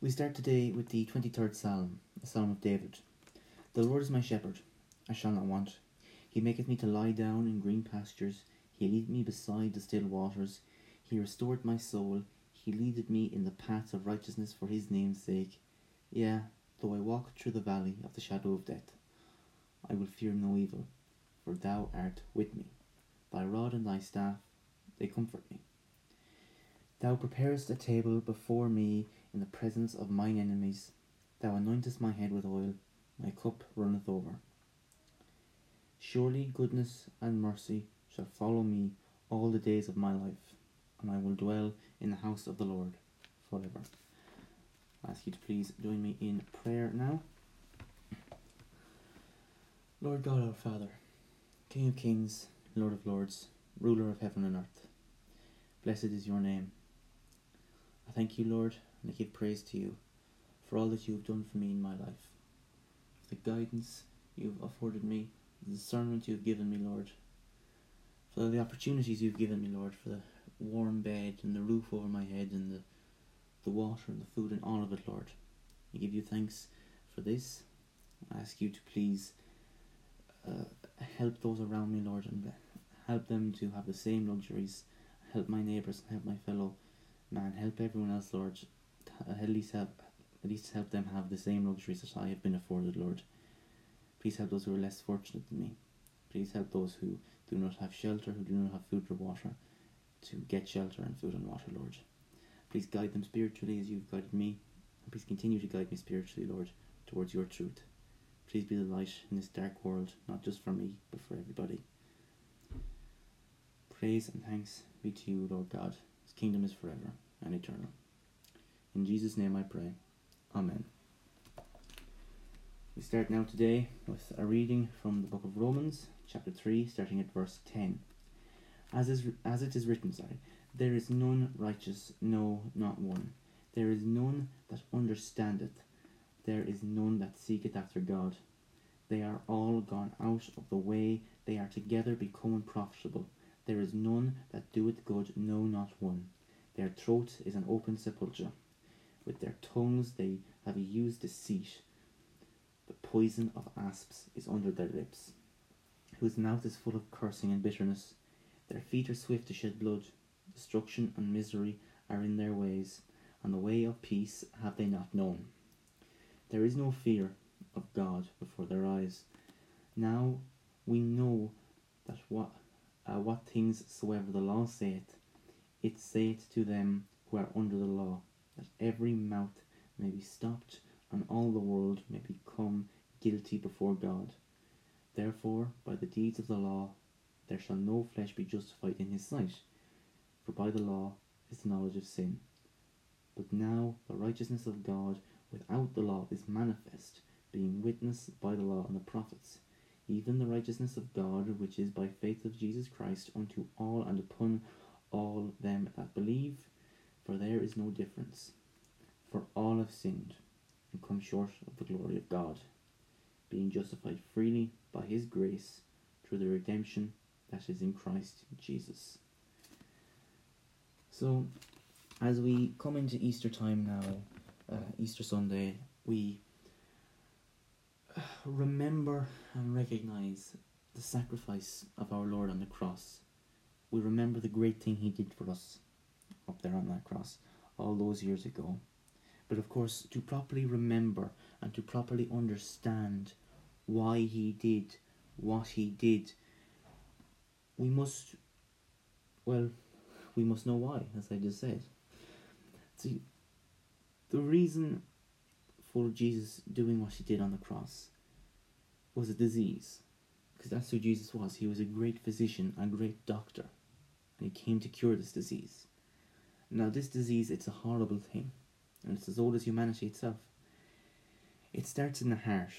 We start today with the 23rd Psalm, a Psalm of David. The Lord is my shepherd, I shall not want. He maketh me to lie down in green pastures. He leadeth me beside the still waters. He restored my soul. He leadeth me in the paths of righteousness for his name's sake. Yea, though I walk through the valley of the shadow of death, I will fear no evil, for thou art with me. Thy rod and thy staff, they comfort me. Thou preparest a table before me in the presence of mine enemies. Thou anointest my head with oil, my cup runneth over. Surely goodness and mercy shall follow me all the days of my life, and I will dwell in the house of the Lord forever. I ask you to please join me in prayer now. Lord God our Father, King of kings, Lord of lords, ruler of heaven and earth, blessed is your name. I thank you, Lord, and I give praise to you for all that you have done for me in my life, for the guidance you have afforded me, the discernment you have given me, Lord, for the opportunities you've given me, Lord, for the warm bed and the roof over my head and the, the water and the food and all of it, Lord. I give you thanks for this. I ask you to please uh, help those around me, Lord, and help them to have the same luxuries. Help my neighbours, and help my fellow man, help everyone else, Lord. Uh, at least help, at least help them have the same luxuries that I have been afforded, Lord. Please help those who are less fortunate than me. Please help those who do not have shelter, who do not have food or water, to get shelter and food and water, Lord. Please guide them spiritually as you've guided me, and please continue to guide me spiritually, Lord, towards your truth. Please be the light in this dark world, not just for me, but for everybody. Praise and thanks be to you, Lord God. His kingdom is forever and eternal. In Jesus' name I pray. Amen. We start now today with a reading from the book of Romans, chapter 3, starting at verse 10. As, is, as it is written, sorry, there is none righteous, no, not one. There is none that understandeth. There is none that seeketh after God. They are all gone out of the way. They are together become unprofitable. There is none that doeth good, no, not one. Their throat is an open sepulchre. With their tongues they have used deceit. The poison of asps is under their lips, whose mouth is full of cursing and bitterness. Their feet are swift to shed blood. Destruction and misery are in their ways, and the way of peace have they not known. There is no fear of God before their eyes. Now we know that what uh, what things soever the law saith, it saith to them who are under the law, that every mouth may be stopped, and all the world may become guilty before God. Therefore, by the deeds of the law, there shall no flesh be justified in his sight, for by the law is the knowledge of sin. But now the righteousness of God without the law is manifest, being witnessed by the law and the prophets, even the righteousness of God which is by faith of Jesus Christ unto all and upon all them that believe, for there is no difference. For all have sinned and come short of the glory of God, being justified freely by his grace through the redemption that is in Christ Jesus. So, as we come into Easter time now, uh, Easter Sunday, we remember and recognize the sacrifice of our Lord on the cross. We remember the great thing He did for us up there on that cross all those years ago. But of course, to properly remember and to properly understand why He did what He did, we must, well, we must know why, as I just said. See, the reason for Jesus doing what he did on the cross was a disease. Because that's who Jesus was. He was a great physician, a great doctor. And he came to cure this disease. Now, this disease, it's a horrible thing. And it's as old as humanity itself. It starts in the heart.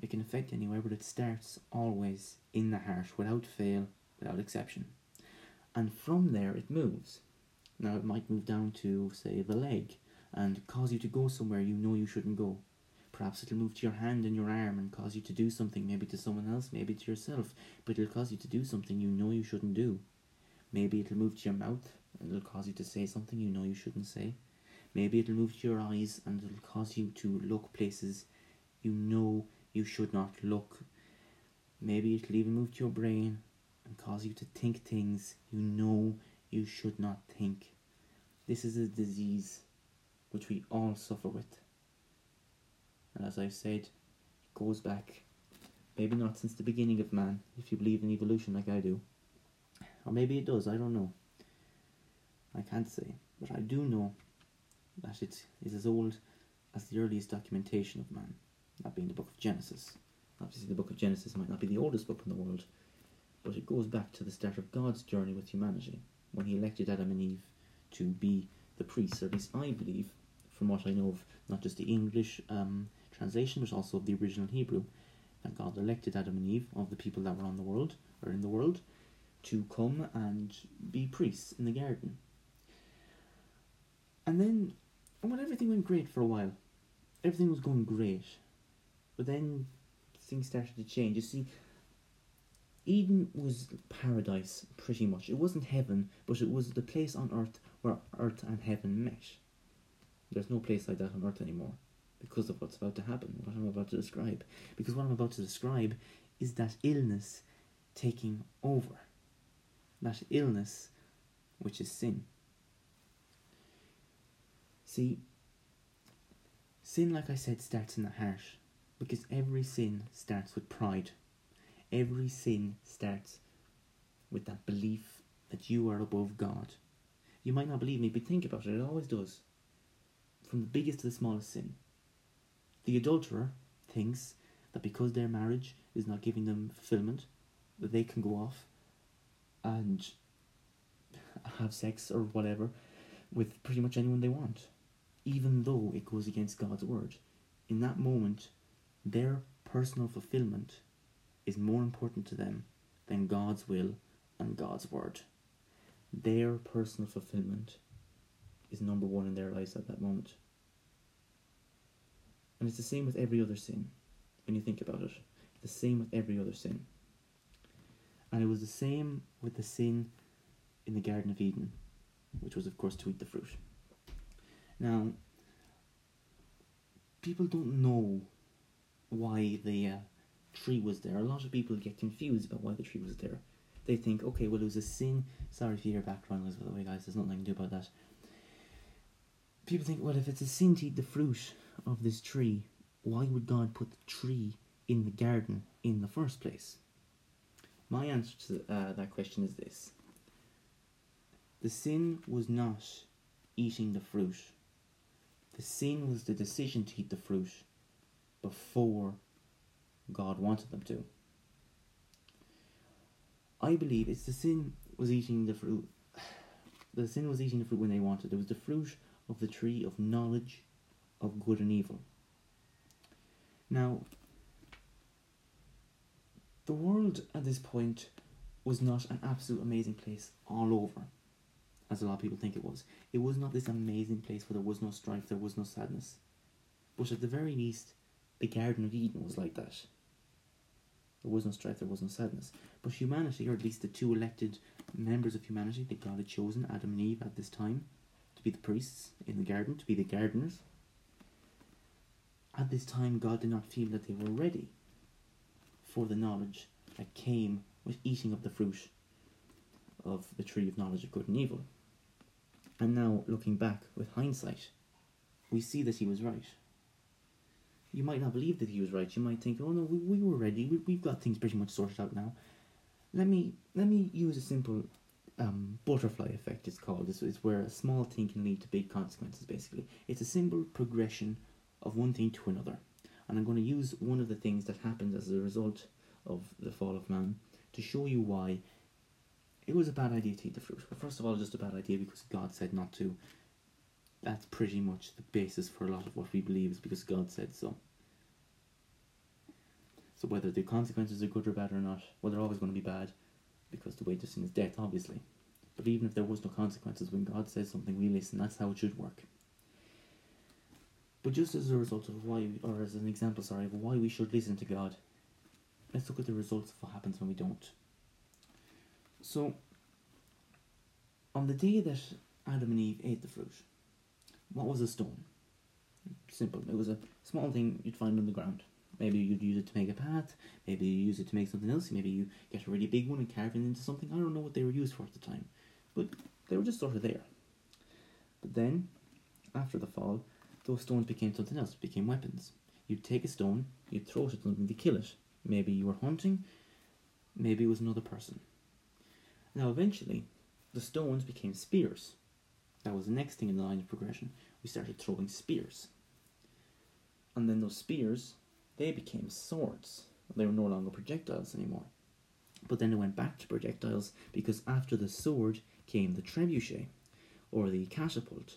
It can affect anywhere, but it starts always in the heart, without fail, without exception. And from there, it moves. Now, it might move down to, say, the leg and cause you to go somewhere you know you shouldn't go. Perhaps it'll move to your hand and your arm and cause you to do something, maybe to someone else, maybe to yourself, but it'll cause you to do something you know you shouldn't do. Maybe it'll move to your mouth and it'll cause you to say something you know you shouldn't say. Maybe it'll move to your eyes and it'll cause you to look places you know you should not look. Maybe it'll even move to your brain and cause you to think things you know you should not think. This is a disease which we all suffer with. And as I've said, it goes back, maybe not since the beginning of man, if you believe in evolution like I do. Or maybe it does, I don't know. I can't say. But I do know that it is as old as the earliest documentation of man, that being the book of Genesis. Obviously, the book of Genesis might not be the oldest book in the world, but it goes back to the start of God's journey with humanity, when he elected Adam and Eve to be the priests, or at least I believe, from what I know of not just the English um, translation, but also of the original Hebrew, that God elected Adam and Eve, of the people that were on the world, or in the world, to come and be priests in the garden. And then, when everything went great for a while, everything was going great, but then things started to change. You see, Eden was paradise, pretty much. It wasn't heaven, but it was the place on earth where earth and heaven met. There's no place like that on earth anymore because of what's about to happen, what I'm about to describe. Because what I'm about to describe is that illness taking over. That illness, which is sin. See, sin, like I said, starts in the heart because every sin starts with pride. Every sin starts with that belief that you are above God. You might not believe me, but think about it, it always does. From the biggest to the smallest sin. The adulterer thinks that because their marriage is not giving them fulfillment, that they can go off and have sex or whatever with pretty much anyone they want, even though it goes against God's word. In that moment, their personal fulfillment is more important to them than God's will and God's word. Their personal fulfillment is number one in their lives at that moment. And it's the same with every other sin when you think about it. The same with every other sin. And it was the same with the sin in the Garden of Eden, which was, of course, to eat the fruit. Now, people don't know why the uh, tree was there. A lot of people get confused about why the tree was there. They think, okay, well, it was a sin. Sorry if you hear background noise, by the way, guys. There's nothing I can do about that. People think, well, if it's a sin to eat the fruit of this tree, why would God put the tree in the garden in the first place? My answer to uh, that question is this The sin was not eating the fruit, the sin was the decision to eat the fruit before God wanted them to. I believe it's the sin was eating the fruit. The sin was eating the fruit when they wanted. It was the fruit of the tree of knowledge of good and evil. Now, the world at this point was not an absolute amazing place all over, as a lot of people think it was. It was not this amazing place where there was no strife, there was no sadness. But at the very least, the Garden of Eden was like that. There was no strife, there was no sadness. But humanity, or at least the two elected members of humanity that God had chosen, Adam and Eve at this time, to be the priests in the garden, to be the gardeners, at this time God did not feel that they were ready for the knowledge that came with eating of the fruit of the tree of knowledge of good and evil. And now, looking back with hindsight, we see that he was right you might not believe that he was right. You might think, oh no, we, we were ready. We, we've got things pretty much sorted out now. Let me let me use a simple um, butterfly effect. It's called. It's, it's where a small thing can lead to big consequences. Basically, it's a simple progression of one thing to another. And I'm going to use one of the things that happens as a result of the fall of man to show you why it was a bad idea to eat the fruit. But first of all, just a bad idea because God said not to that's pretty much the basis for a lot of what we believe is because God said so. So whether the consequences are good or bad or not, well, they're always going to be bad because the wages of sin is death, obviously. But even if there was no consequences, when God says something, we listen. That's how it should work. But just as a result of why, or as an example, sorry, of why we should listen to God, let's look at the results of what happens when we don't. So, on the day that Adam and Eve ate the fruit, What was a stone? Simple. It was a small thing you'd find on the ground. Maybe you'd use it to make a path. Maybe you use it to make something else. Maybe you get a really big one and carve it into something. I don't know what they were used for at the time, but they were just sort of there. But then, after the fall, those stones became something else. Became weapons. You'd take a stone, you'd throw it at something to kill it. Maybe you were hunting. Maybe it was another person. Now, eventually, the stones became spears. That was the next thing in the line of progression. We started throwing spears. And then those spears, they became swords. They were no longer projectiles anymore. But then they went back to projectiles because after the sword came the trebuchet, or the catapult.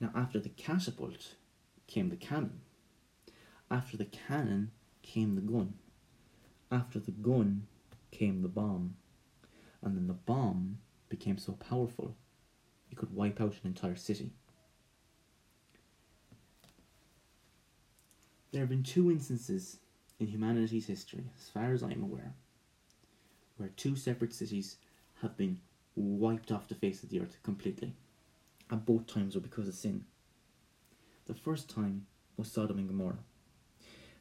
Now, after the catapult came the cannon. After the cannon came the gun. After the gun came the bomb. And then the bomb became so powerful it could wipe out an entire city. There have been two instances in humanity's history, as far as I'm aware, where two separate cities have been wiped off the face of the earth completely. And both times were because of sin. The first time was Sodom and Gomorrah.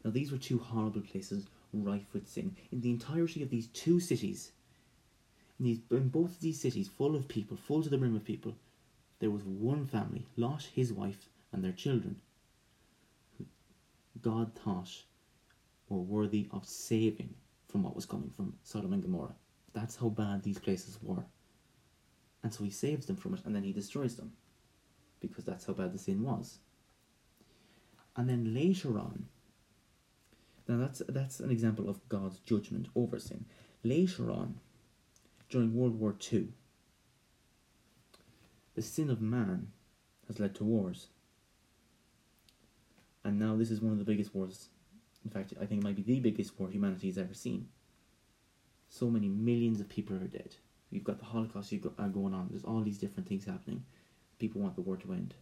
Now, these were two horrible places rife with sin. In the entirety of these two cities, in, these, in both of these cities, full of people, full to the brim of people, there was one family, Lot, his wife, and their children, who God thought were worthy of saving from what was coming from Sodom and Gomorrah. That's how bad these places were. And so he saves them from it and then he destroys them because that's how bad the sin was. And then later on, now that's that's an example of God's judgment over sin. Later on, during World War II, the sin of man has led to wars. And now this is one of the biggest wars. In fact, I think it might be the biggest war humanity has ever seen. So many millions of people are dead. You've got the Holocaust uh, going on. There's all these different things happening. People want the war to end.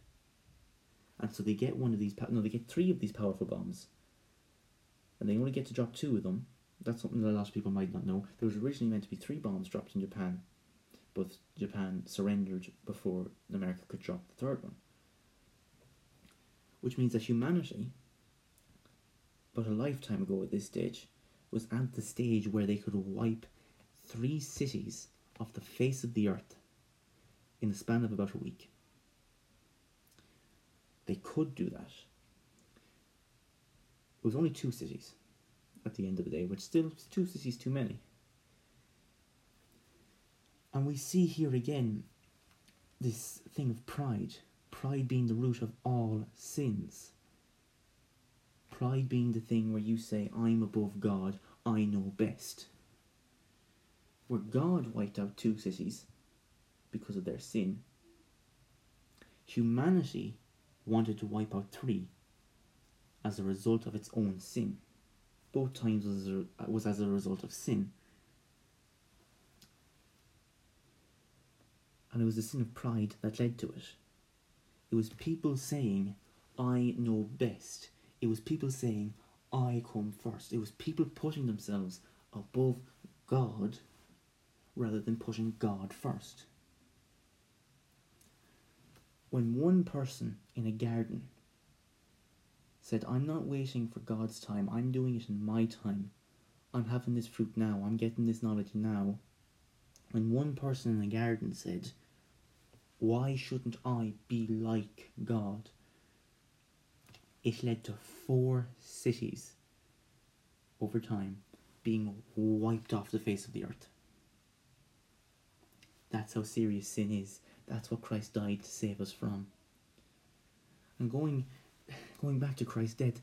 And so they get one of these, no, they get three of these powerful bombs. And they only get to drop two of them. That's something that a lot of people might not know. There was originally meant to be three bombs dropped in Japan, but Japan surrendered before America could drop the third one. Which means that humanity, but a lifetime ago at this stage, was at the stage where they could wipe three cities off the face of the earth in the span of about a week. They could do that. It was only two cities at the end of the day, which still two cities too many. And we see here again this thing of pride, pride being the root of all sins. Pride being the thing where you say, I'm above God, I know best. Where God wiped out two cities because of their sin, humanity wanted to wipe out three as a result of its own sin. Both times was, a, was as a result of sin. And it was the sin of pride that led to it. It was people saying, I know best. It was people saying, I come first. It was people putting themselves above God rather than putting God first. When one person in a garden said, I'm not waiting for God's time, I'm doing it in my time. I'm having this fruit now, I'm getting this knowledge now. When one person in the garden said, Why shouldn't I be like God? It led to four cities over time being wiped off the face of the earth. That's how serious sin is. That's what Christ died to save us from. And going going back to Christ's death,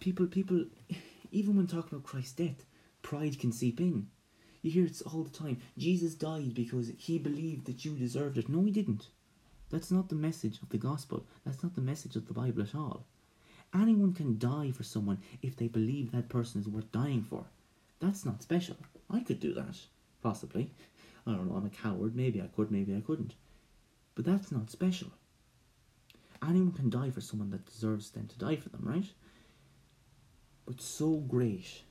people people even when talking about Christ's death, pride can seep in. You hear it all the time. Jesus died because he believed that you deserved it. No, he didn't. That's not the message of the gospel. That's not the message of the Bible at all. Anyone can die for someone if they believe that person is worth dying for. That's not special. I could do that, possibly. I don't know, I'm a coward. Maybe I could, maybe I couldn't. But that's not special. Anyone can die for someone that deserves them to die for them, right? But so great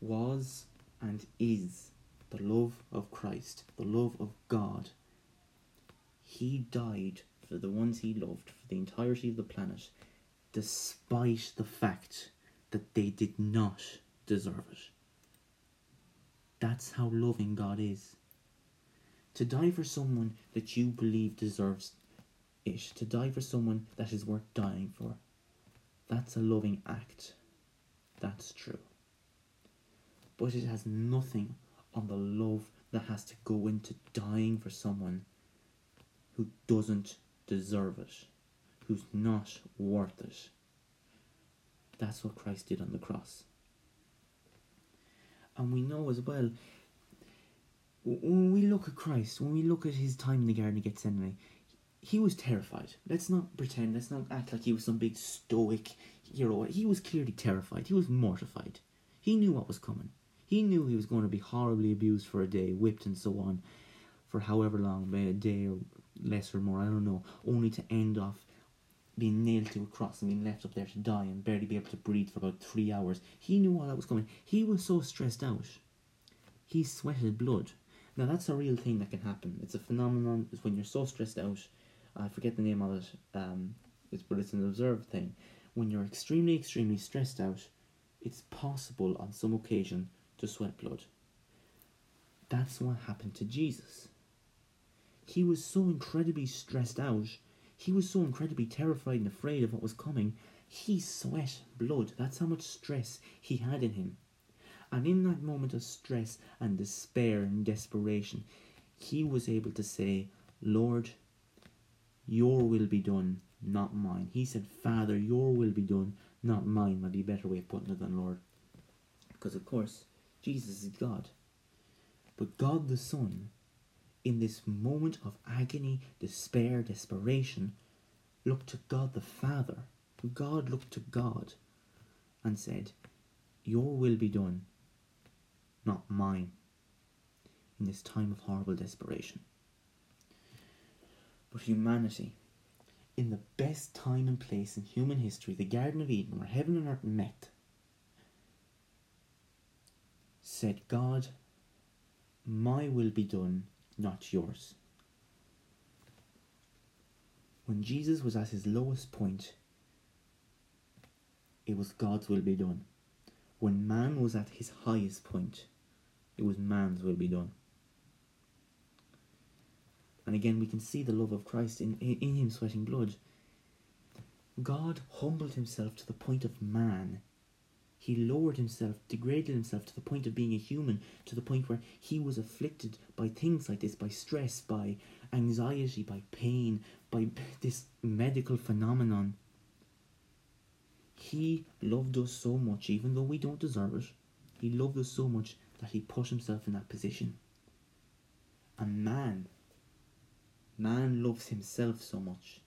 was and is the love of Christ, the love of God. He died for the ones he loved, for the entirety of the planet, despite the fact that they did not deserve it. That's how loving God is. To die for someone that you believe deserves it, to die for someone that is worth dying for, that's a loving act. That's true. But it has nothing on the love that has to go into dying for someone who doesn't deserve it, who's not worth it. That's what Christ did on the cross. And we know as well, when we look at Christ, when we look at his time in the Garden of Gethsemane, he was terrified. Let's not pretend, let's not act like he was some big stoic hero. He was clearly terrified. He was mortified. He knew what was coming. He knew he was going to be horribly abused for a day, whipped and so on, for however long, a day or less or more, I don't know, only to end off being nailed to a cross and being left up there to die and barely be able to breathe for about three hours. He knew all that was coming. He was so stressed out. He sweated blood. Now that's a real thing that can happen. It's a phenomenon. It's when you're so stressed out. I forget the name of it. Um, it's but it's an observed thing. When you're extremely, extremely stressed out, it's possible on some occasion to sweat blood. That's what happened to Jesus. He was so incredibly stressed out he was so incredibly terrified and afraid of what was coming, he sweat blood. That's how much stress he had in him. And in that moment of stress and despair and desperation, he was able to say, Lord, your will be done, not mine. He said, Father, your will be done, not mine. Might be a better way of putting it than Lord. Because, of course, Jesus is God. But God the Son in this moment of agony, despair, desperation, looked to God the Father. God looked to God and said, Your will be done, not mine, in this time of horrible desperation. But humanity, in the best time and place in human history, the Garden of Eden, where heaven and earth met, said, God, my will be done not yours. When Jesus was at his lowest point, it was God's will be done. When man was at his highest point, it was man's will be done. And again, we can see the love of Christ in, in him sweating blood. God humbled himself to the point of man he lowered himself, degraded himself to the point of being a human, to the point where he was afflicted by things like this, by stress, by anxiety, by pain, by this medical phenomenon. He loved us so much, even though we don't deserve it. He loved us so much that he put himself in that position. And man, man loves himself so much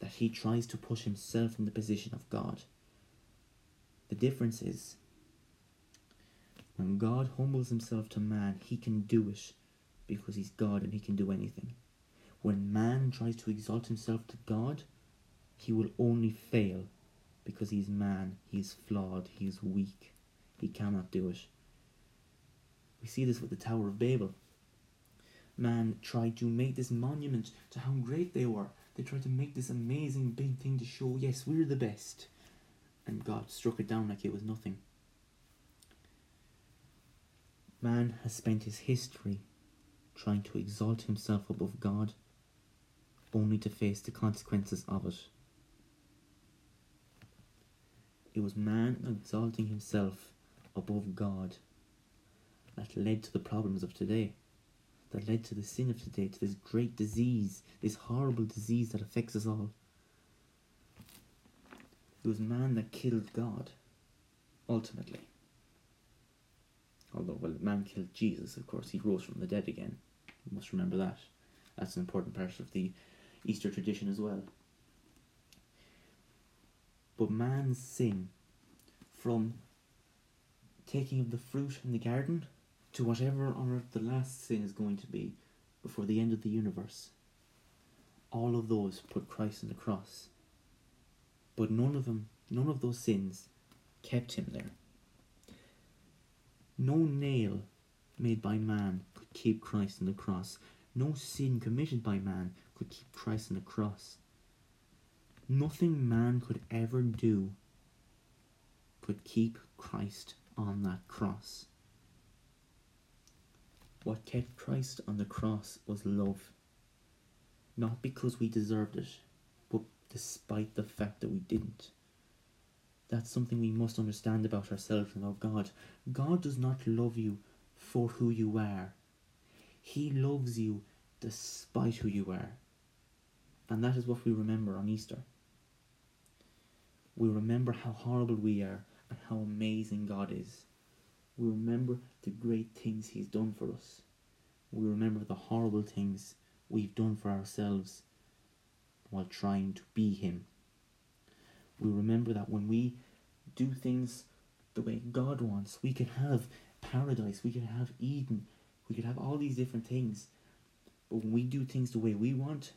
that he tries to put himself in the position of God. The difference is when God humbles himself to man, he can do it because he's God and he can do anything. When man tries to exalt himself to God, he will only fail because he's man, he's flawed, he's weak, he cannot do it. We see this with the Tower of Babel. Man tried to make this monument to how great they were. They tried to make this amazing big thing to show, yes, we're the best and God struck it down like it was nothing. Man has spent his history trying to exalt himself above God, only to face the consequences of it. It was man exalting himself above God that led to the problems of today, that led to the sin of today, to this great disease, this horrible disease that affects us all. It was man that killed God, ultimately. Although, well, man killed Jesus, of course, he rose from the dead again. You must remember that. That's an important part of the Easter tradition as well. But man's sin, from taking of the fruit in the garden to whatever on earth the last sin is going to be before the end of the universe, all of those put Christ on the cross but none of them, none of those sins kept him there. No nail made by man could keep Christ on the cross. No sin committed by man could keep Christ on the cross. Nothing man could ever do could keep Christ on that cross. What kept Christ on the cross was love. Not because we deserved it, but despite the fact that we didn't. That's something we must understand about ourselves and about God. God does not love you for who you are, He loves you despite who you are. And that is what we remember on Easter. We remember how horrible we are and how amazing God is. We remember the great things He's done for us. We remember the horrible things we've done for ourselves while trying to be Him. We remember that when we do things the way God wants, we can have paradise, we can have Eden, we could have all these different things. But when we do things the way we want,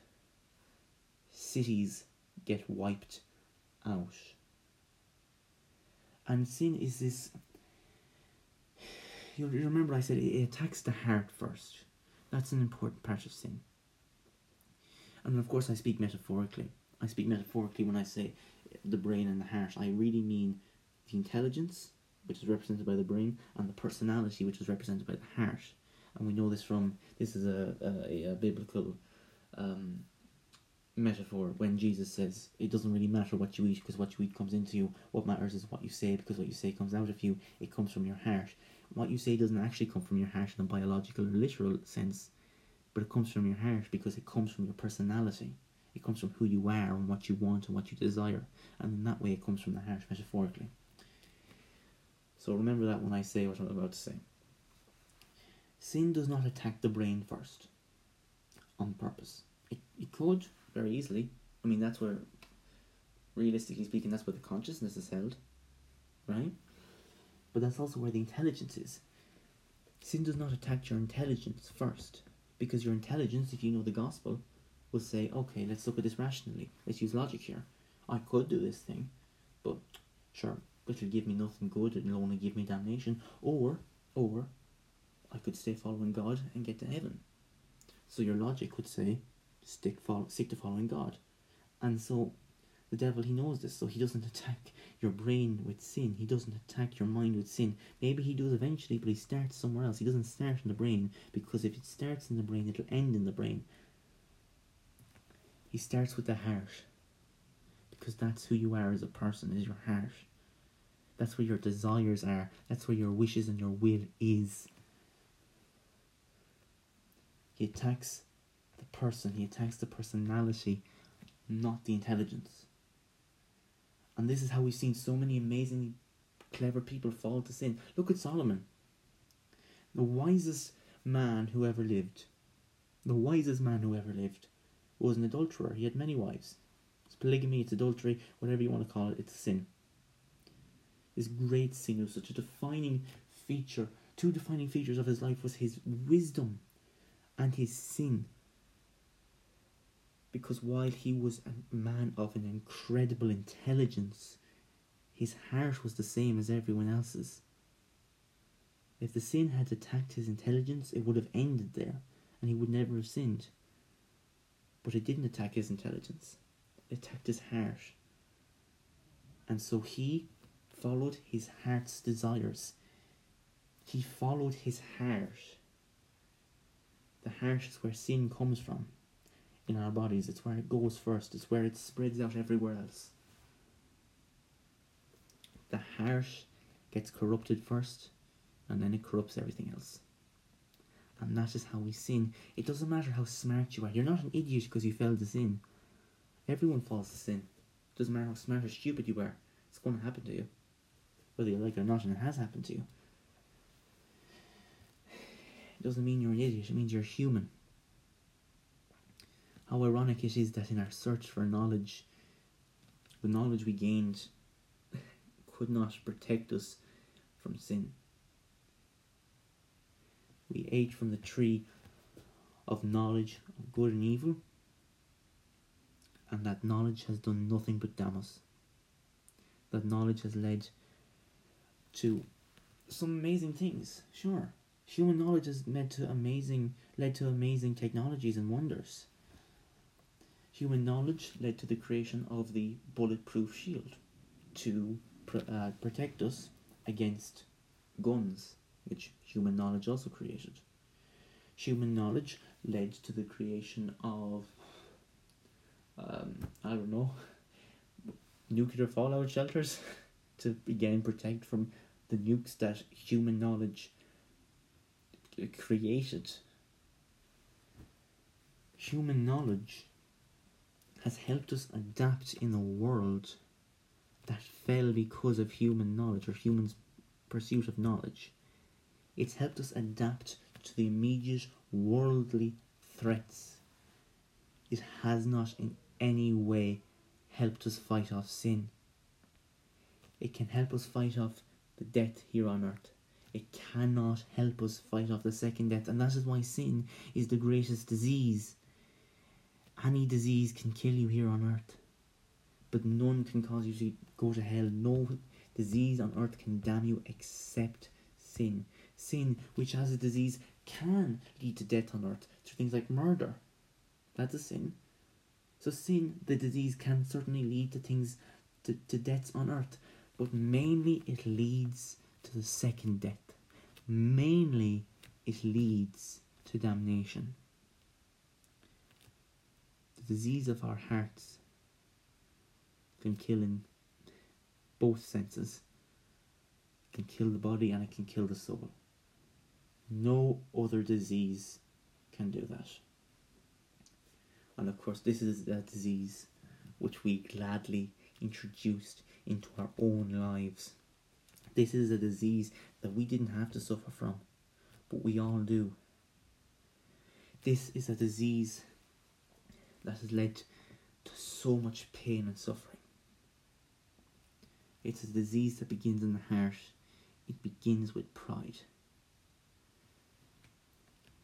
cities get wiped out. And sin is this. You remember I said it attacks the heart first. That's an important part of sin. And of course, I speak metaphorically. I speak metaphorically when I say the brain and the heart. I really mean the intelligence, which is represented by the brain, and the personality, which is represented by the heart. And we know this from this is a a, a biblical um, metaphor when Jesus says it doesn't really matter what you eat because what you eat comes into you. What matters is what you say because what you say comes out of you. It comes from your heart. What you say doesn't actually come from your heart in a biological or literal sense, but it comes from your heart because it comes from your personality. It comes from who you are and what you want and what you desire. And in that way, it comes from the heart, metaphorically. So remember that when I say what I'm about to say. Sin does not attack the brain first, on purpose. It, it could, very easily. I mean, that's where, realistically speaking, that's where the consciousness is held, right? But that's also where the intelligence is. Sin does not attack your intelligence first, because your intelligence, if you know the gospel, will say, okay, let's look at this rationally. Let's use logic here. I could do this thing, but sure, it'll give me nothing good. It'll only give me damnation. Or, or, I could stay following God and get to heaven. So your logic would say, stick, follow, stick to following God. And so the devil, he knows this, so he doesn't attack your brain with sin. He doesn't attack your mind with sin. Maybe he does eventually, but he starts somewhere else. He doesn't start in the brain, because if it starts in the brain, it'll end in the brain. He starts with the heart, because that's who you are as a person, is your heart. That's where your desires are. That's where your wishes and your will is. He attacks the person, he attacks the personality, not the intelligence. And this is how we've seen so many amazingly clever people fall to sin. Look at Solomon, the wisest man who ever lived. The wisest man who ever lived was an adulterer. He had many wives. It's polygamy, it's adultery, whatever you want to call it, it's sin. This great sin was such a defining feature. Two defining features of his life was his wisdom and his sin because while he was a man of an incredible intelligence, his heart was the same as everyone else's. If the sin had attacked his intelligence, it would have ended there, and he would never have sinned. But it didn't attack his intelligence, it attacked his heart. And so he followed his heart's desires. He followed his heart. The heart is where sin comes from in our bodies. It's where it goes first, it's where it spreads out everywhere else. The heart gets corrupted first, and then it corrupts everything else. And that is how we sin. It doesn't matter how smart you are. You're not an idiot because you fell to sin. Everyone falls to sin. It doesn't matter how smart or stupid you are. It's going to happen to you. Whether you like it or not, and it has happened to you. It doesn't mean you're an idiot. It means you're human. How ironic it is that in our search for knowledge, the knowledge we gained could not protect us from sin. We ate from the tree of knowledge of good and evil, and that knowledge has done nothing but damn us. That knowledge has led to some amazing things, sure. Human knowledge has led to amazing led to amazing technologies and wonders. Human knowledge led to the creation of the bulletproof shield to pr- uh, protect us against guns, which human knowledge also created. Human knowledge led to the creation of, um, I don't know, nuclear fallout shelters to again protect from the nukes that human knowledge created. Human knowledge has helped us adapt in a world that fell because of human knowledge or humans' pursuit of knowledge. It's helped us adapt to the immediate worldly threats. It has not in any way helped us fight off sin. It can help us fight off the death here on earth. It cannot help us fight off the second death, and that is why sin is the greatest disease. Any disease can kill you here on earth, but none can cause you to go to hell. No disease on earth can damn you except sin. Sin, which as a disease can lead to death on earth through things like murder. That's a sin. So sin, the disease, can certainly lead to things to, to deaths on earth, but mainly it leads to the second death. Mainly it leads to damnation. Disease of our hearts can kill in both senses. It can kill the body and it can kill the soul. No other disease can do that. And of course, this is a disease which we gladly introduced into our own lives. This is a disease that we didn't have to suffer from, but we all do. This is a disease that has led to so much pain and suffering. It's a disease that begins in the heart, it begins with pride.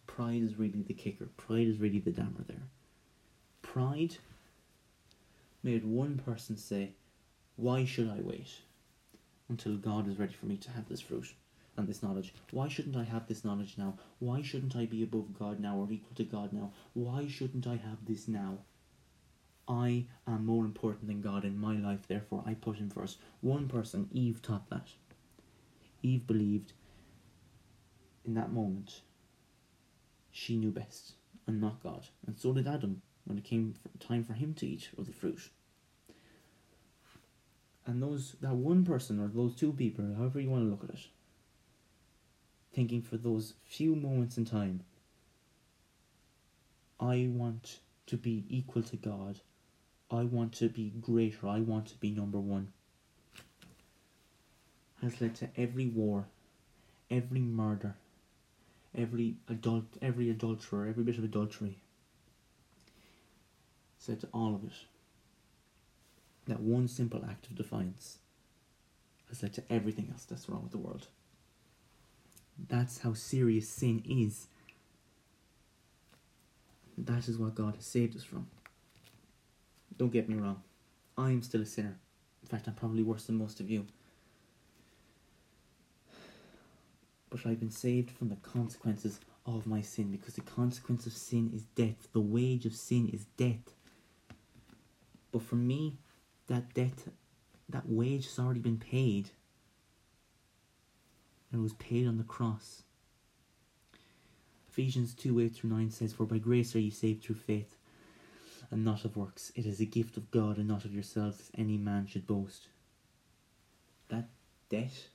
Pride is really the kicker, pride is really the dammer there. Pride made one person say, Why should I wait until God is ready for me to have this fruit and this knowledge? Why shouldn't I have this knowledge now? Why shouldn't I be above God now or equal to God now? Why shouldn't I have this now? I am more important than God in my life, therefore I put him first. One person, Eve, taught that. Eve believed in that moment she knew best and not God. And so did Adam when it came time for him to eat of the fruit. And those that one person or those two people, however you want to look at it, thinking for those few moments in time, I want to be equal to God I want to be greater, I want to be number one, has led to every war, every murder, every adult, every adulterer, every bit of adultery. Said to all of it. That one simple act of defiance has led to everything else that's wrong with the world. That's how serious sin is. That is what God has saved us from. Don't get me wrong, I'm still a sinner. In fact, I'm probably worse than most of you. But I've been saved from the consequences of my sin because the consequence of sin is death. The wage of sin is death. But for me, that debt, that wage has already been paid. And it was paid on the cross. Ephesians 2 8 through 9 says, For by grace are ye saved through faith and not of works. It is a gift of God and not of yourselves, as any man should boast. That debt,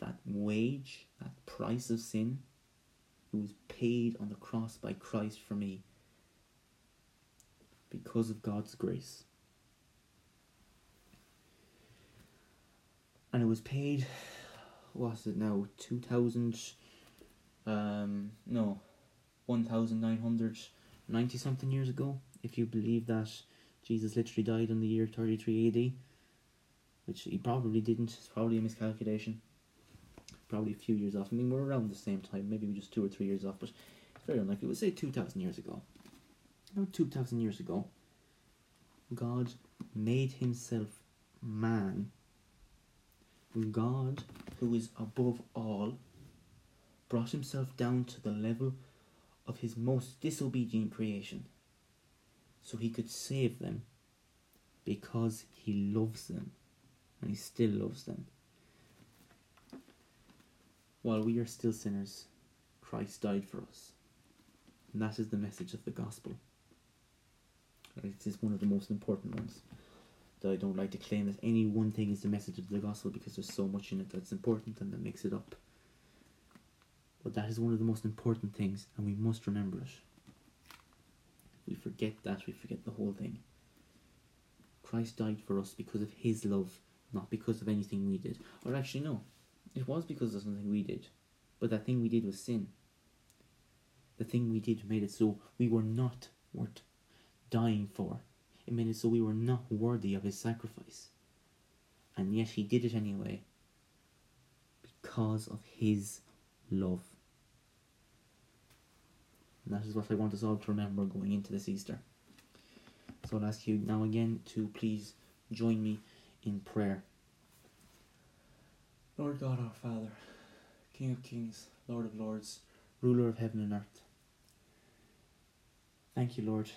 that wage, that price of sin, it was paid on the cross by Christ for me because of God's grace. And it was paid, what's it now, 2000, um, no, one thousand nine hundred ninety something years ago, if you believe that Jesus literally died in the year 33 AD, which he probably didn't, it's probably a miscalculation. Probably a few years off. I mean, we're around the same time, maybe we just two or three years off, but very unlikely. We'll say 2,000 years ago. About 2,000 years ago, God made himself man. God, who is above all, brought himself down to the level of his most disobedient creation, so he could save them because he loves them and he still loves them. While we are still sinners, Christ died for us. And that is the message of the gospel. It is one of the most important ones. Though I don't like to claim that any one thing is the message of the gospel because there's so much in it that's important and that makes it up. But that is one of the most important things, and we must remember it. We forget that, we forget the whole thing. Christ died for us because of his love, not because of anything we did. Or actually, no, it was because of something we did. But that thing we did was sin. The thing we did made it so we were not worth dying for. It made it so we were not worthy of his sacrifice. And yet he did it anyway because of his love. And that is what I want us all to remember going into this Easter. So I'll ask you now again to please join me in prayer. Lord God, our Father, King of kings, Lord of lords, ruler of heaven and earth. Thank you, Lord,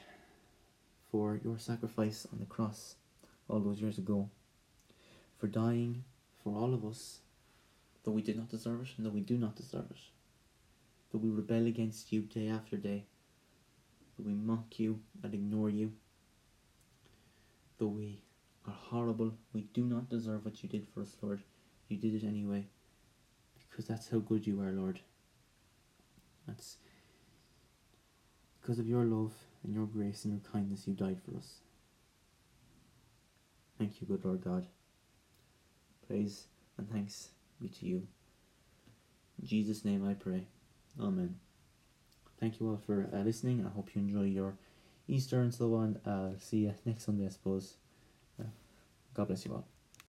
for your sacrifice on the cross all those years ago, for dying for all of us, though we did not deserve it and though we do not deserve it, though we rebel against you day after day, though we mock you and ignore you, though we are horrible, we do not deserve what you did for us, Lord. You did it anyway, because that's how good you are, Lord. That's because of your love and your grace and your kindness, you died for us. Thank you, good Lord God. Praise and thanks be to you. In Jesus' name I pray. Amen. Thank you all for uh, listening. I hope you enjoy your Easter and so on. Uh, see you next Sunday, I suppose. Uh, God bless you all.